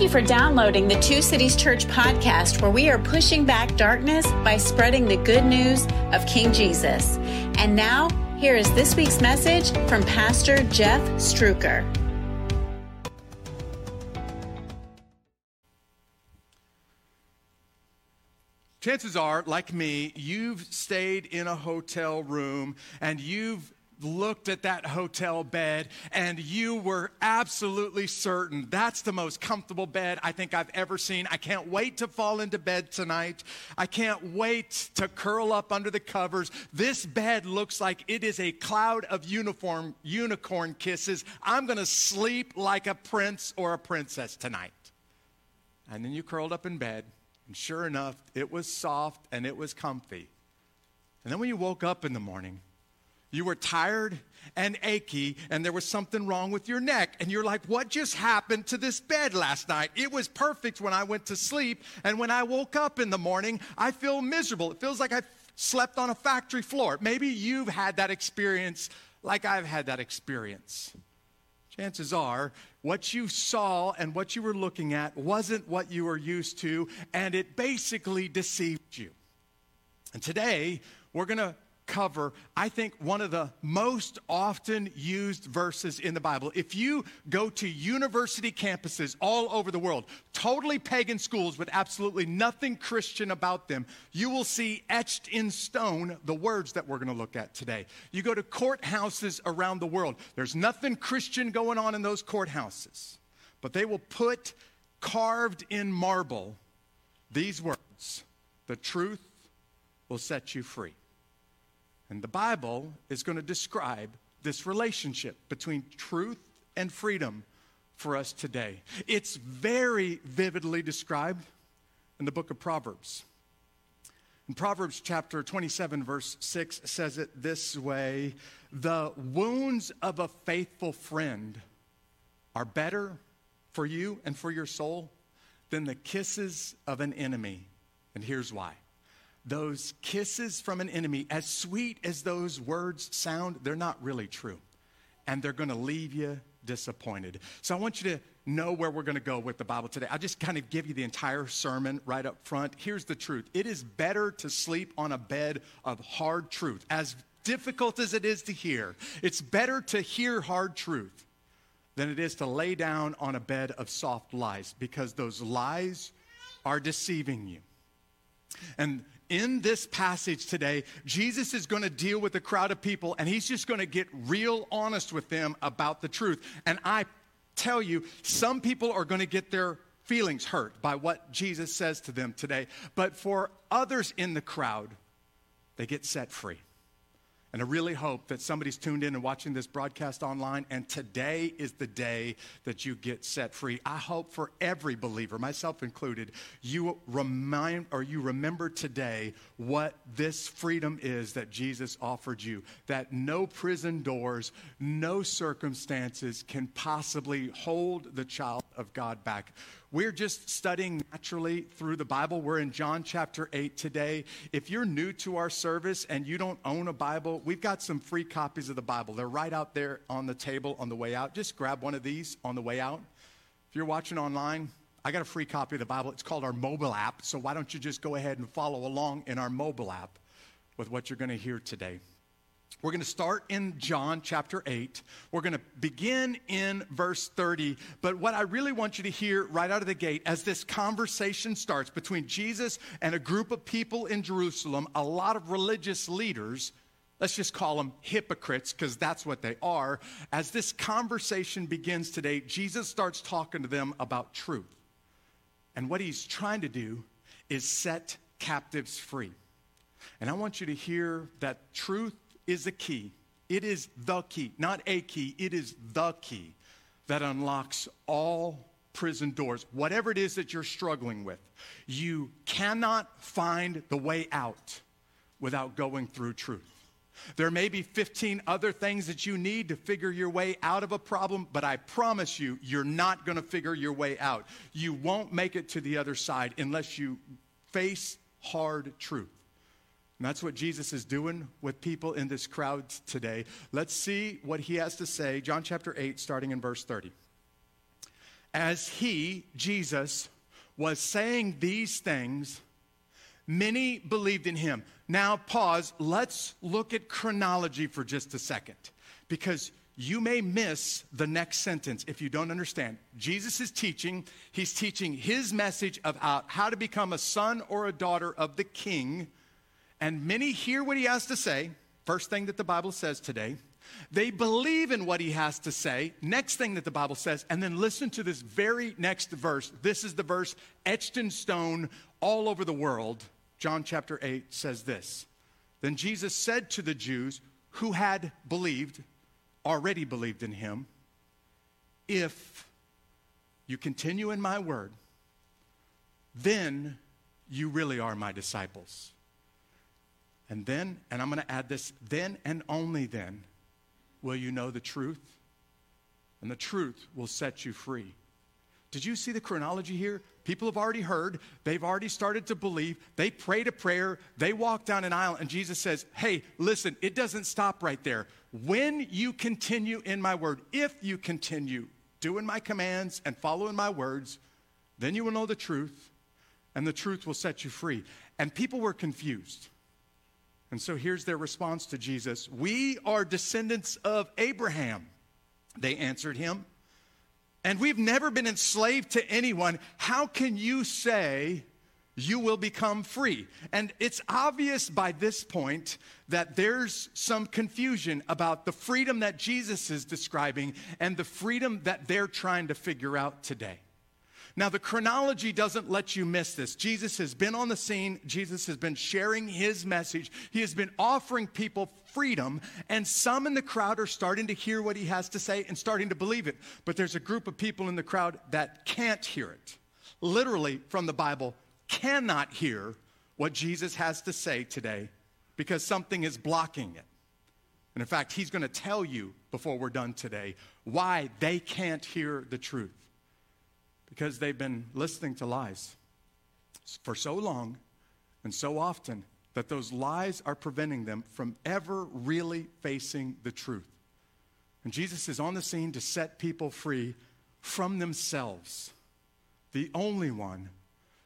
Thank you for downloading the Two Cities Church podcast, where we are pushing back darkness by spreading the good news of King Jesus. And now, here is this week's message from Pastor Jeff Struecker. Chances are, like me, you've stayed in a hotel room and you've looked at that hotel bed and you were absolutely certain that's the most comfortable bed I think I've ever seen. I can't wait to fall into bed tonight. I can't wait to curl up under the covers. This bed looks like it is a cloud of uniform unicorn kisses. I'm going to sleep like a prince or a princess tonight. And then you curled up in bed and sure enough, it was soft and it was comfy. And then when you woke up in the morning, you were tired and achy, and there was something wrong with your neck. And you're like, What just happened to this bed last night? It was perfect when I went to sleep. And when I woke up in the morning, I feel miserable. It feels like I slept on a factory floor. Maybe you've had that experience like I've had that experience. Chances are, what you saw and what you were looking at wasn't what you were used to, and it basically deceived you. And today, we're going to cover, I think, one of the most often used verses in the Bible. If you go to university campuses all over the world, totally pagan schools with absolutely nothing Christian about them, you will see etched in stone the words that we're going to look at today. You go to courthouses around the world, there's nothing Christian going on in those courthouses, but they will put carved in marble these words The truth will set you free. And the Bible is going to describe this relationship between truth and freedom for us today. It's very vividly described in the book of Proverbs. In Proverbs chapter 27, verse 6 says it this way The wounds of a faithful friend are better for you and for your soul than the kisses of an enemy. And here's why those kisses from an enemy, as sweet as those words sound, they're not really true. And they're going to leave you disappointed. So I want you to know where we're going to go with the Bible today. I'll just kind of give you the entire sermon right up front. Here's the truth it is better to sleep on a bed of hard truth, as difficult as it is to hear. It's better to hear hard truth than it is to lay down on a bed of soft lies because those lies are deceiving you. And in this passage today, Jesus is going to deal with a crowd of people and he's just going to get real honest with them about the truth. And I tell you, some people are going to get their feelings hurt by what Jesus says to them today. But for others in the crowd, they get set free. And I really hope that somebody's tuned in and watching this broadcast online, and today is the day that you get set free. I hope for every believer, myself included, you remind or you remember today what this freedom is that Jesus offered you. That no prison doors, no circumstances can possibly hold the child of God back. We're just studying naturally through the Bible. We're in John chapter 8 today. If you're new to our service and you don't own a Bible, we've got some free copies of the Bible. They're right out there on the table on the way out. Just grab one of these on the way out. If you're watching online, I got a free copy of the Bible. It's called our mobile app. So why don't you just go ahead and follow along in our mobile app with what you're going to hear today? We're going to start in John chapter 8. We're going to begin in verse 30. But what I really want you to hear right out of the gate as this conversation starts between Jesus and a group of people in Jerusalem, a lot of religious leaders, let's just call them hypocrites because that's what they are. As this conversation begins today, Jesus starts talking to them about truth. And what he's trying to do is set captives free. And I want you to hear that truth is the key. It is the key, not a key, it is the key that unlocks all prison doors, whatever it is that you're struggling with. You cannot find the way out without going through truth. There may be 15 other things that you need to figure your way out of a problem, but I promise you, you're not going to figure your way out. You won't make it to the other side unless you face hard truth. And that's what Jesus is doing with people in this crowd today. Let's see what he has to say. John chapter 8, starting in verse 30. as he, Jesus, was saying these things, many believed in him. Now, pause. Let's look at chronology for just a second because you may miss the next sentence if you don't understand. Jesus is teaching, he's teaching his message about how to become a son or a daughter of the king. And many hear what he has to say. First thing that the Bible says today. They believe in what he has to say. Next thing that the Bible says, and then listen to this very next verse. This is the verse etched in stone all over the world. John chapter 8 says this Then Jesus said to the Jews who had believed, already believed in him, if you continue in my word, then you really are my disciples. And then, and I'm going to add this, then and only then will you know the truth, and the truth will set you free. Did you see the chronology here? People have already heard, they've already started to believe, they prayed a prayer, they walked down an aisle, and Jesus says, Hey, listen, it doesn't stop right there. When you continue in my word, if you continue doing my commands and following my words, then you will know the truth, and the truth will set you free. And people were confused. And so here's their response to Jesus We are descendants of Abraham. They answered him and we've never been enslaved to anyone, how can you say you will become free? And it's obvious by this point that there's some confusion about the freedom that Jesus is describing and the freedom that they're trying to figure out today. Now, the chronology doesn't let you miss this. Jesus has been on the scene, Jesus has been sharing his message, he has been offering people freedom, and some in the crowd are starting to hear what he has to say and starting to believe it. But there's a group of people in the crowd that can't hear it. Literally, from the Bible, cannot hear what Jesus has to say today because something is blocking it. And in fact, he's going to tell you before we're done today why they can't hear the truth because they've been listening to lies for so long and so often that those lies are preventing them from ever really facing the truth. And Jesus is on the scene to set people free from themselves, the only one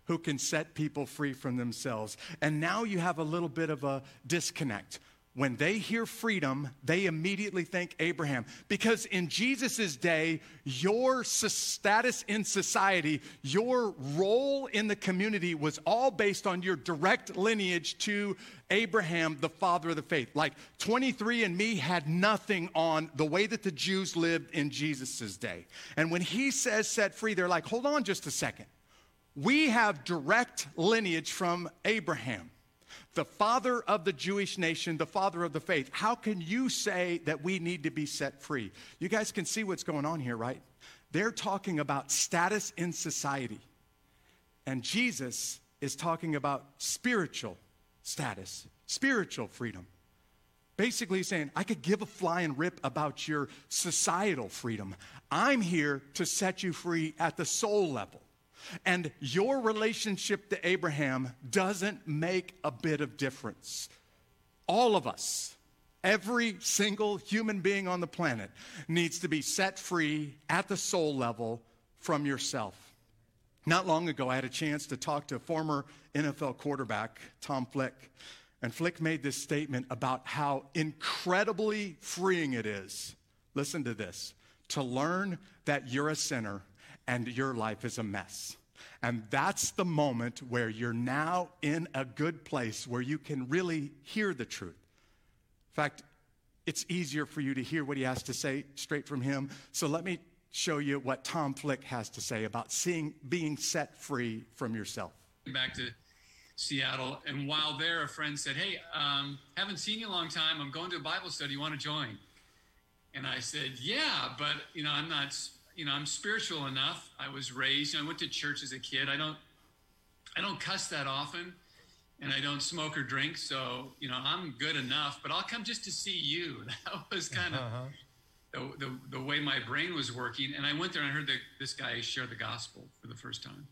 who can set people free from themselves. And now you have a little bit of a disconnect when they hear freedom, they immediately think Abraham. Because in Jesus' day, your status in society, your role in the community was all based on your direct lineage to Abraham, the father of the faith. Like 23andMe had nothing on the way that the Jews lived in Jesus' day. And when he says set free, they're like, hold on just a second. We have direct lineage from Abraham the father of the Jewish nation, the father of the faith. How can you say that we need to be set free? You guys can see what's going on here, right? They're talking about status in society. And Jesus is talking about spiritual status, spiritual freedom. Basically, saying, I could give a flying rip about your societal freedom. I'm here to set you free at the soul level. And your relationship to Abraham doesn't make a bit of difference. All of us, every single human being on the planet, needs to be set free at the soul level from yourself. Not long ago, I had a chance to talk to former NFL quarterback, Tom Flick. And Flick made this statement about how incredibly freeing it is. Listen to this to learn that you're a sinner and your life is a mess. And that's the moment where you're now in a good place where you can really hear the truth. In fact, it's easier for you to hear what he has to say straight from him. So let me show you what Tom Flick has to say about seeing being set free from yourself. Back to Seattle, and while there, a friend said, "Hey, um, haven't seen you a long time. I'm going to a Bible study. You want to join?" And I said, "Yeah, but you know, I'm not you know, I'm spiritual enough. I was raised, you know, I went to church as a kid. I don't, I don't cuss that often and I don't smoke or drink. So, you know, I'm good enough, but I'll come just to see you. That was kind of uh-huh. the, the, the, way my brain was working. And I went there and I heard the, this guy share the gospel for the first time.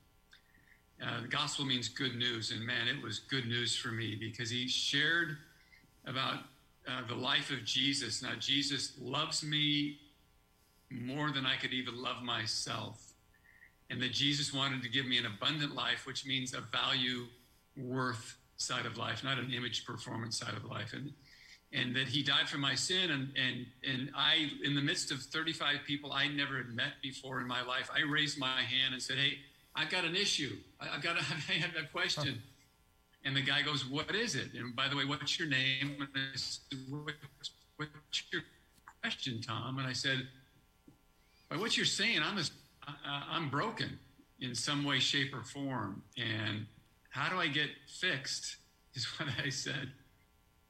Uh, the gospel means good news. And man, it was good news for me because he shared about uh, the life of Jesus. Now, Jesus loves me more than I could even love myself. and that Jesus wanted to give me an abundant life, which means a value worth side of life, not an image performance side of life. And and that he died for my sin and and and I in the midst of 35 people I never had met before in my life, I raised my hand and said, Hey, I've got an issue. I've got a, I have a question. And the guy goes, What is it? And by the way, what's your name? And I said, What's your question, Tom? And I said, By what you're saying, I'm, I'm broken in some way, shape, or form. And how do I get fixed? Is what I said.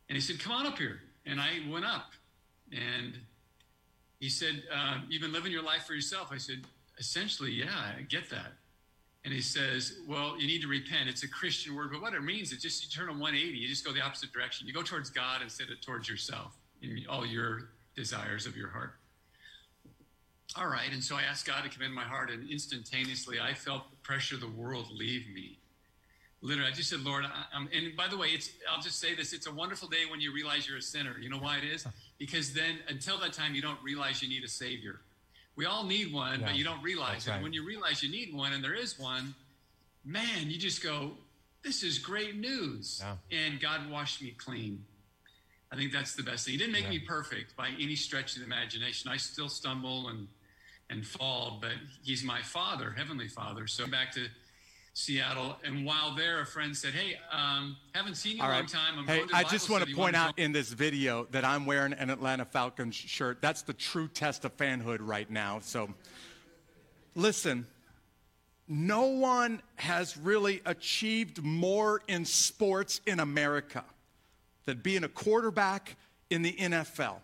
And he said, Come on up here. And I went up. And he said, uh, You've been living your life for yourself. I said, Essentially, yeah, I get that. And he says, Well, you need to repent. It's a Christian word, but what it means is just you turn a 180, you just go the opposite direction. You go towards God instead of towards yourself in all your desires of your heart. All right. And so I asked God to come in my heart, and instantaneously I felt the pressure of the world leave me literally, I just said, Lord, I, and by the way, it's, I'll just say this, it's a wonderful day when you realize you're a sinner. You know why it is? Because then until that time, you don't realize you need a savior. We all need one, yeah. but you don't realize it. Right. When you realize you need one and there is one, man, you just go, this is great news. Yeah. And God washed me clean. I think that's the best thing. He didn't make yeah. me perfect by any stretch of the imagination. I still stumble and and fall, but he's my father, heavenly father. So back to Seattle. And while there, a friend said, Hey, um, haven't seen you in a long time. I'm hey, I just want to point out in this video that I'm wearing an Atlanta Falcons shirt. That's the true test of fanhood right now. So listen, no one has really achieved more in sports in America than being a quarterback in the NFL.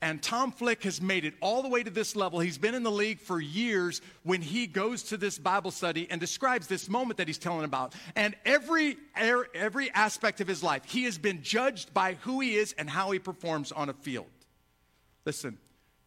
And Tom Flick has made it all the way to this level. He's been in the league for years when he goes to this Bible study and describes this moment that he's telling about. And every, er, every aspect of his life, he has been judged by who he is and how he performs on a field. Listen,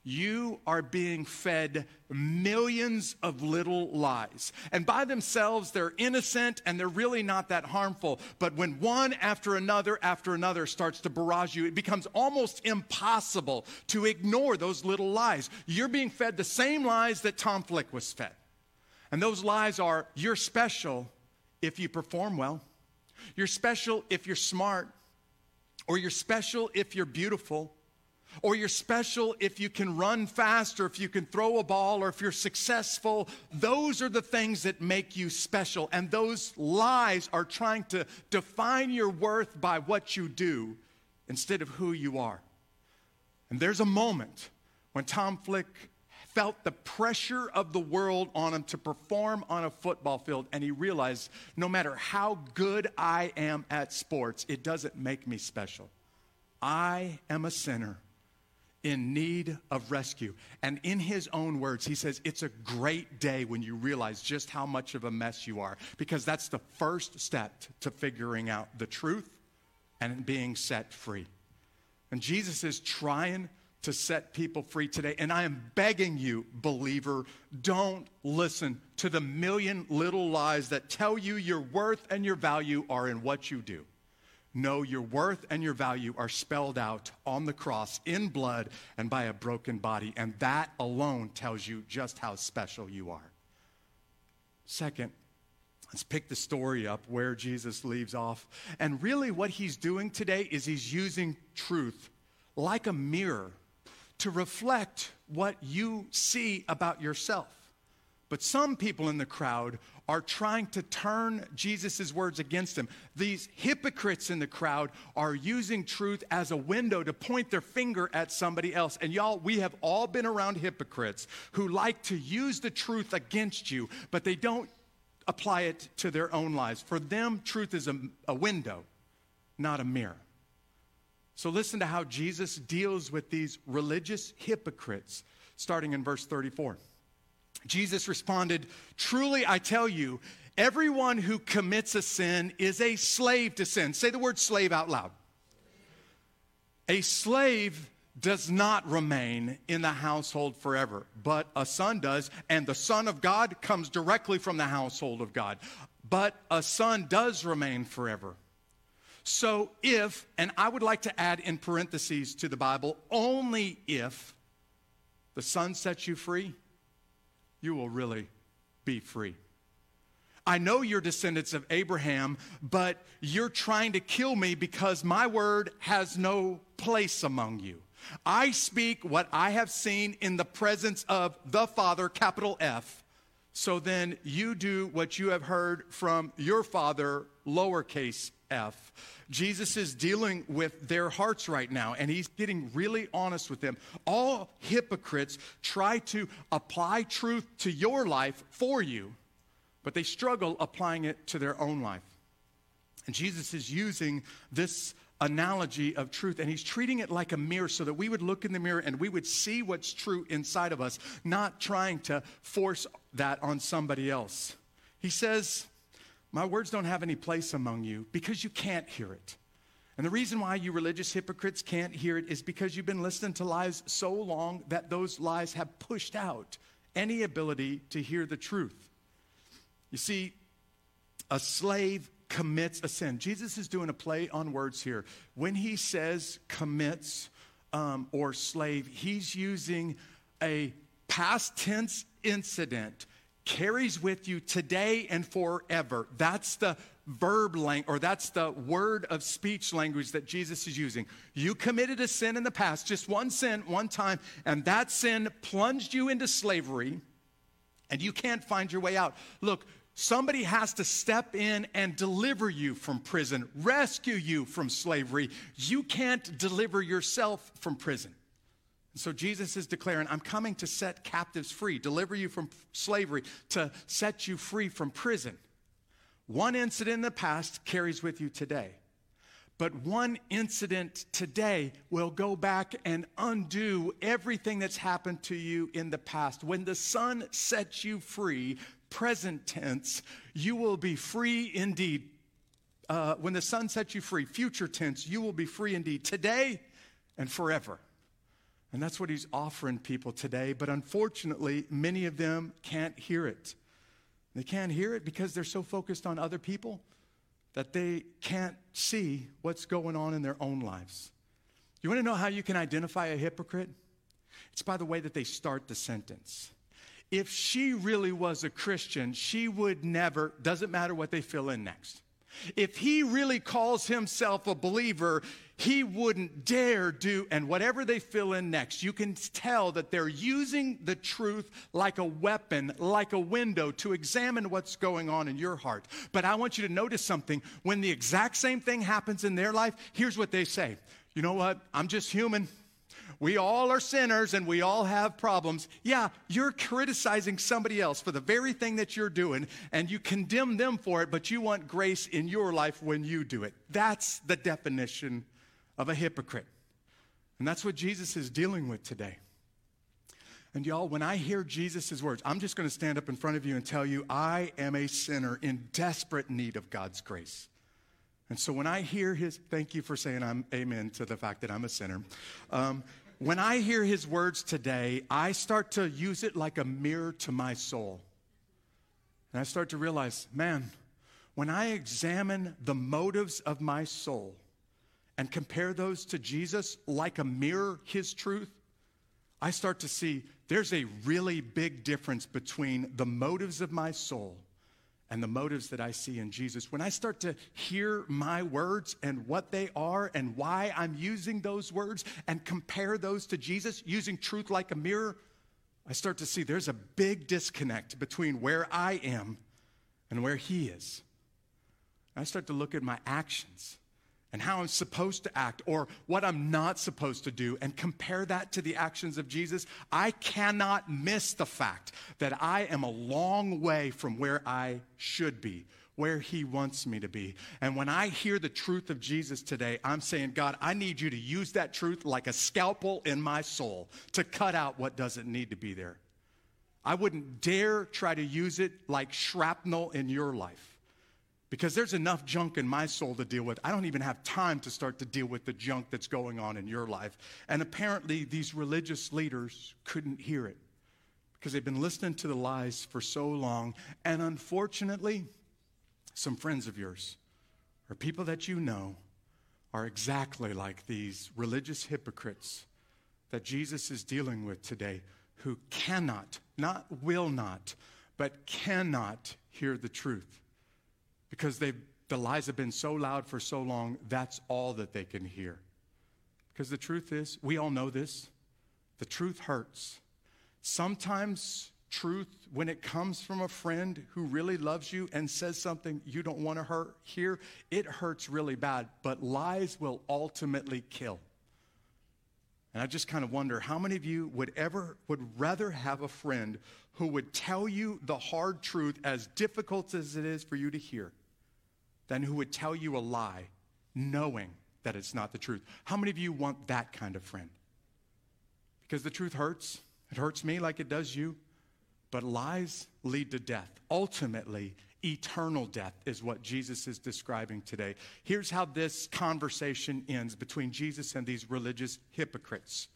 you are being fed millions of little lies. And by themselves, they're innocent and they're really not that harmful. But when one after another after another starts to barrage you, it becomes almost impossible to ignore those little lies. You're being fed the same lies that Tom Flick was fed. And those lies are you're special if you perform well, you're special if you're smart, or you're special if you're beautiful or you're special if you can run fast or if you can throw a ball or if you're successful. Those are the things that make you special. And those lies are trying to define your worth by what you do instead of who you are. And there's a moment when Tom Flick felt the pressure of the world on him to perform on a football field, and he realized no matter how good I am at sports, it doesn't make me special. I am a sinner in need of rescue. And in his own words, he says, It's a great day when you realize just how much of a mess you are, because that's the first step to figuring out the truth and being set free. And Jesus is trying to set people free today. And I am begging you, believer, don't listen to the million little lies that tell you your worth and your value are in what you do. No, your worth and your value are spelled out on the cross in blood and by a broken body. And that alone tells you just how special you are. Second, let's pick the story up where Jesus leaves off. And really, what he's doing today is he's using truth like a mirror to reflect what you see about yourself. But some people in the crowd are trying to turn Jesus' words against him. These hypocrites in the crowd are using truth as a window to point their finger at somebody else. And y'all, we have all been around hypocrites who like to use the truth against you, but they don't apply it to their own lives. For them, truth is a, a window, not a mirror. So listen to how Jesus deals with these religious hypocrites, starting in verse 34. Jesus responded, Truly I tell you, everyone who commits a sin is a slave to sin. Say the word slave out loud. A slave does not remain in the household forever, but a son does, and the Son of God comes directly from the household of God. But a son does remain forever. So if, and I would like to add in parentheses to the Bible, only if the son sets you free, you will really be free. I know you're descendants of Abraham, but you're trying to kill me because my word has no place among you. I speak what I have seen in the presence of the Father, capital F. So then you do what you have heard from your Father, lowercase f. Jesus is dealing with their hearts right now, and he's getting really honest with them. All hypocrites try to apply truth to your life for you but they struggle applying it to their own life. And Jesus is using this analogy of truth and he's treating it like a mirror so that we would look in the mirror and we would see what's true inside of us, not trying to force that on somebody else. He says, My words don't have any place among you because you can't hear it. And the reason why you religious hypocrites can't hear it is because you've been listening to lies so long that those lies have pushed out any ability to hear the truth. You see, a slave commits a sin. Jesus is doing a play on words here. When he says commits um, or slave, he's using a past tense incident carries with you today and forever. That's the verb language, or that's the word of speech language that Jesus is using. You committed a sin in the past, just one sin, one time, and that sin plunged you into slavery, and you can't find your way out. Look, Somebody has to step in and deliver you from prison, rescue you from slavery. You can't deliver yourself from prison. So Jesus is declaring, I'm coming to set captives free, deliver you from slavery, to set you free from prison. One incident in the past carries with you today. But one incident today will go back and undo everything that's happened to you in the past. When the son sets you free, present tense, you will be free indeed. Uh, when the son sets you free, future tense, you will be free indeed today and forever. And that's what he's offering people today. But unfortunately, many of them can't hear it. They can't hear it because they're so focused on other people that they can't see what's going on in their own lives. You want to know how you can identify a hypocrite? It's by the way that they start the sentence if she really was a Christian, she would never, doesn't matter what they fill in next. If he really calls himself a believer, he wouldn't dare do, and whatever they fill in next, you can tell that they're using the truth like a weapon, like a window to examine what's going on in your heart. But I want you to notice something. When the exact same thing happens in their life, here's what they say You know what? I'm just human. We all are sinners and we all have problems. Yeah, you're criticizing somebody else for the very thing that you're doing and you condemn them for it, but you want grace in your life when you do it. That's the definition of a hypocrite. And that's what Jesus is dealing with today. And y'all, when I hear Jesus' words, I'm just going to stand up in front of you and tell you I am a sinner in desperate need of God's grace. And so when I hear his, thank you for saying I'm amen to the fact that I'm a sinner. Um, when I hear his words today, I start to use it like a mirror to my soul. And I start to realize, man, when I examine the motives of my soul and compare those to Jesus like a mirror, his truth, I start to see there's a really big difference between the motives of my soul and the motives that I see in Jesus, when I start to hear my words and what they are and why I'm using those words and compare those to Jesus, using truth like a mirror, I start to see there's a big disconnect between where I am and where He is. I start to look at my actions and how I'm supposed to act or what I'm not supposed to do and compare that to the actions of Jesus, I cannot miss the fact that I am a long way from where I should be, where He wants me to be. And when I hear the truth of Jesus today, I'm saying, God, I need you to use that truth like a scalpel in my soul to cut out what doesn't need to be there. I wouldn't dare try to use it like shrapnel in your life because there's enough junk in my soul to deal with. I don't even have time to start to deal with the junk that's going on in your life. And apparently, these religious leaders couldn't hear it because they've been listening to the lies for so long. And unfortunately, some friends of yours or people that you know are exactly like these religious hypocrites that Jesus is dealing with today who cannot, not will not, but cannot hear the truth because they the lies have been so loud for so long, that's all that they can hear. Because the truth is, we all know this, the truth hurts. Sometimes truth, when it comes from a friend who really loves you and says something you don't want to hear, it hurts really bad. But lies will ultimately kill. And I just kind of wonder how many of you would ever would rather have a friend who would tell you the hard truth as difficult as it is for you to hear than who would tell you a lie knowing that it's not the truth. How many of you want that kind of friend? Because the truth hurts. It hurts me like it does you. But lies lead to death. Ultimately, eternal death is what Jesus is describing today. Here's how this conversation ends between Jesus and these religious hypocrites.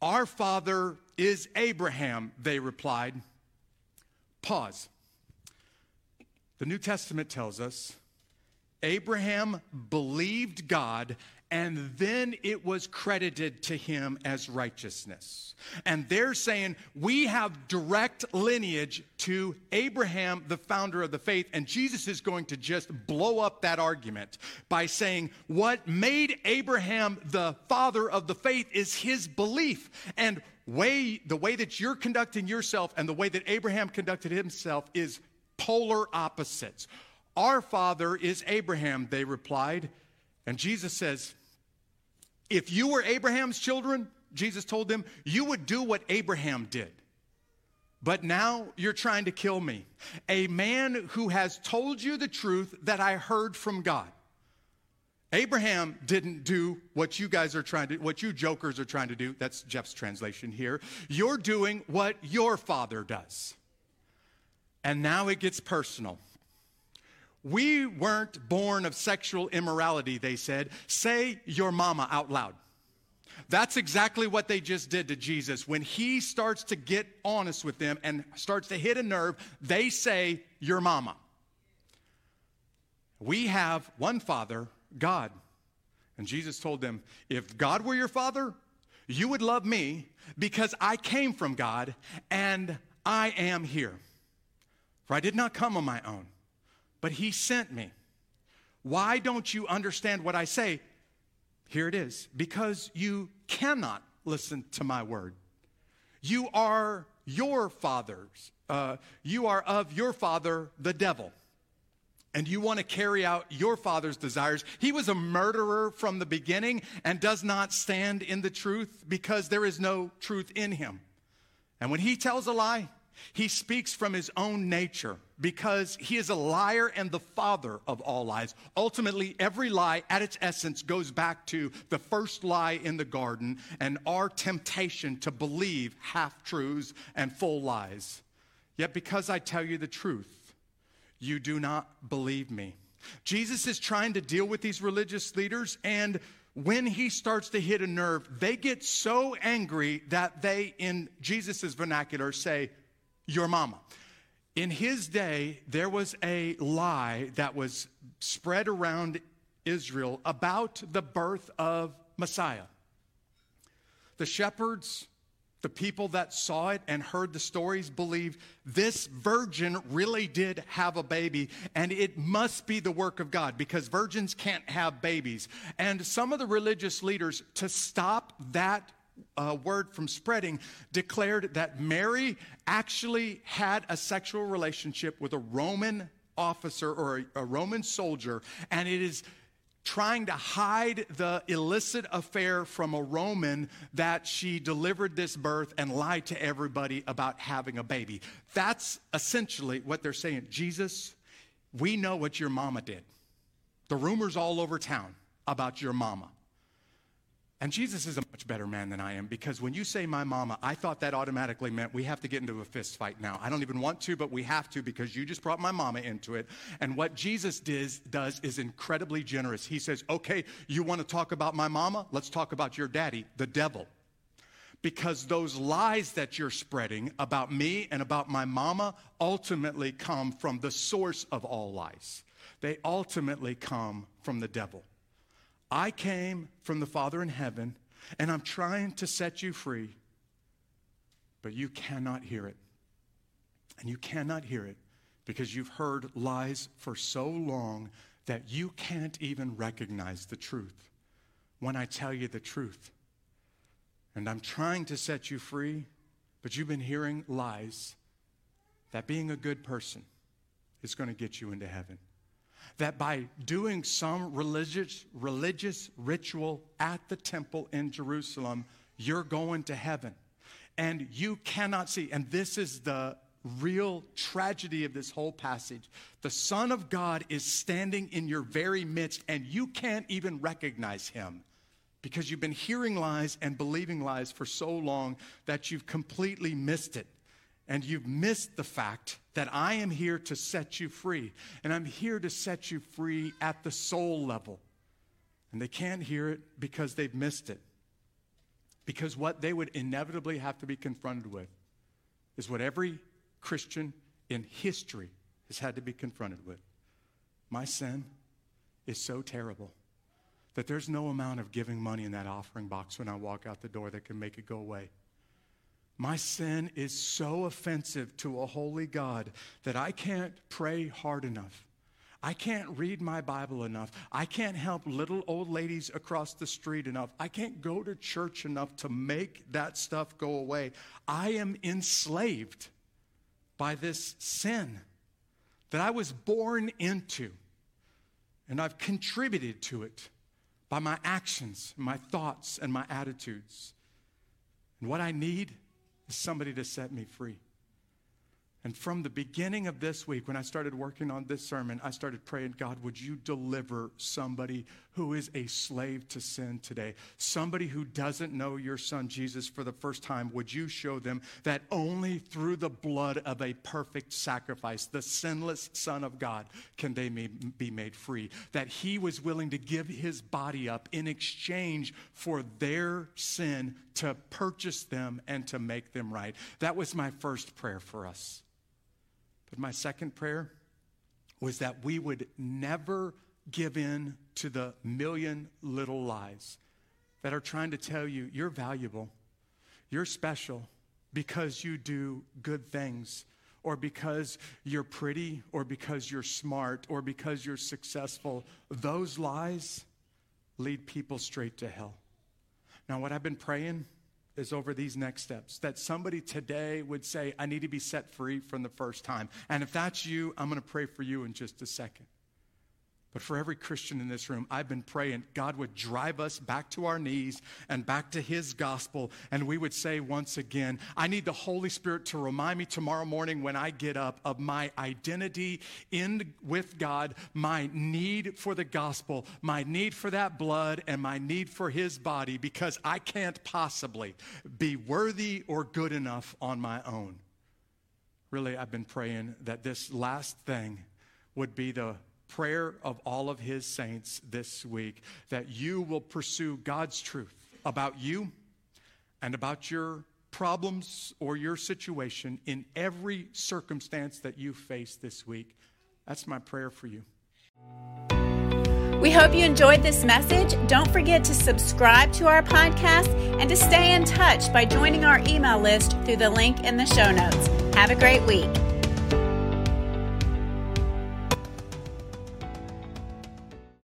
Our father is Abraham, they replied. Pause. The New Testament tells us Abraham believed God and then it was credited to him as righteousness. And they're saying we have direct lineage to Abraham, the founder of the faith, and Jesus is going to just blow up that argument by saying what made Abraham the father of the faith is his belief. And way the way that you're conducting yourself and the way that Abraham conducted himself is polar opposites. Our father is Abraham, they replied. And Jesus says, if you were Abraham's children, Jesus told them, you would do what Abraham did. But now you're trying to kill me. A man who has told you the truth that I heard from God. Abraham didn't do what you guys are trying to, what you jokers are trying to do. That's Jeff's translation here. You're doing what your father does. And now it gets personal. We weren't born of sexual immorality, they said. Say your mama out loud. That's exactly what they just did to Jesus. When he starts to get honest with them and starts to hit a nerve, they say, Your mama. We have one Father, God. And Jesus told them, If God were your Father, you would love me because I came from God and I am here. For I did not come on my own but he sent me. Why don't you understand what I say? Here it is because you cannot listen to my word. You are your fathers. Uh, you are of your father, the devil. And you want to carry out your father's desires. He was a murderer from the beginning and does not stand in the truth because there is no truth in him. And when he tells a lie, he speaks from his own nature because he is a liar and the father of all lies. Ultimately, every lie at its essence goes back to the first lie in the garden and our temptation to believe half truths and full lies. Yet, because I tell you the truth, you do not believe me. Jesus is trying to deal with these religious leaders, and when he starts to hit a nerve, they get so angry that they, in Jesus' vernacular, say, your mama. In his day, there was a lie that was spread around Israel about the birth of Messiah. The shepherds, the people that saw it and heard the stories believed this virgin really did have a baby and it must be the work of God because virgins can't have babies. And some of the religious leaders, to stop that uh, word from spreading declared that Mary actually had a sexual relationship with a Roman officer or a, a Roman soldier, and it is trying to hide the illicit affair from a Roman that she delivered this birth and lied to everybody about having a baby. That's essentially what they're saying. Jesus, we know what your mama did. The rumors all over town about your mama. And Jesus is a much better man than I am because when you say my mama, I thought that automatically meant we have to get into a fist fight now. I don't even want to, but we have to because you just brought my mama into it. And what Jesus does, does is incredibly generous. He says, okay, you want to talk about my mama? Let's talk about your daddy, the devil. Because those lies that you're spreading about me and about my mama ultimately come from the source of all lies. They ultimately come from the devil. I came from the Father in heaven, and I'm trying to set you free, but you cannot hear it. And you cannot hear it because you've heard lies for so long that you can't even recognize the truth when I tell you the truth. And I'm trying to set you free, but you've been hearing lies that being a good person is going to get you into heaven. That by doing some religious, religious ritual at the temple in Jerusalem, you're going to heaven. And you cannot see, and this is the real tragedy of this whole passage. The Son of God is standing in your very midst, and you can't even recognize him because you've been hearing lies and believing lies for so long that you've completely missed it. And you've missed the fact that I am here to set you free. And I'm here to set you free at the soul level. And they can't hear it because they've missed it. Because what they would inevitably have to be confronted with is what every Christian in history has had to be confronted with. My sin is so terrible that there's no amount of giving money in that offering box when I walk out the door that can make it go away. My sin is so offensive to a holy God that I can't pray hard enough. I can't read my Bible enough. I can't help little old ladies across the street enough. I can't go to church enough to make that stuff go away. I am enslaved by this sin that I was born into, and I've contributed to it by my actions, my thoughts, and my attitudes. And what I need somebody to set me free. And from the beginning of this week, when I started working on this sermon, I started praying, God, would you deliver somebody who is a slave to sin today? Somebody who doesn't know your son Jesus for the first time, would you show them that only through the blood of a perfect sacrifice, the sinless Son of God, can they be made free? That he was willing to give his body up in exchange for their sin to purchase them and to make them right. That was my first prayer for us. But my second prayer was that we would never give in to the million little lies that are trying to tell you you're valuable, you're special because you do good things, or because you're pretty, or because you're smart, or because you're successful. Those lies lead people straight to hell. Now, what I've been praying is over these next steps. That somebody today would say, I need to be set free from the first time. And if that's you, I'm going to pray for you in just a second. But for every Christian in this room, I've been praying God would drive us back to our knees and back to His gospel. And we would say once again, I need the Holy Spirit to remind me tomorrow morning when I get up of my identity in with God, my need for the gospel, my need for that blood, and my need for His body, because I can't possibly be worthy or good enough on my own. Really, I've been praying that this last thing would be the prayer of all of his saints this week that you will pursue God's truth about you and about your problems or your situation in every circumstance that you face this week. That's my prayer for you. We hope you enjoyed this message. Don't forget to subscribe to our podcast and to stay in touch by joining our email list through the link in the show notes. Have a great week.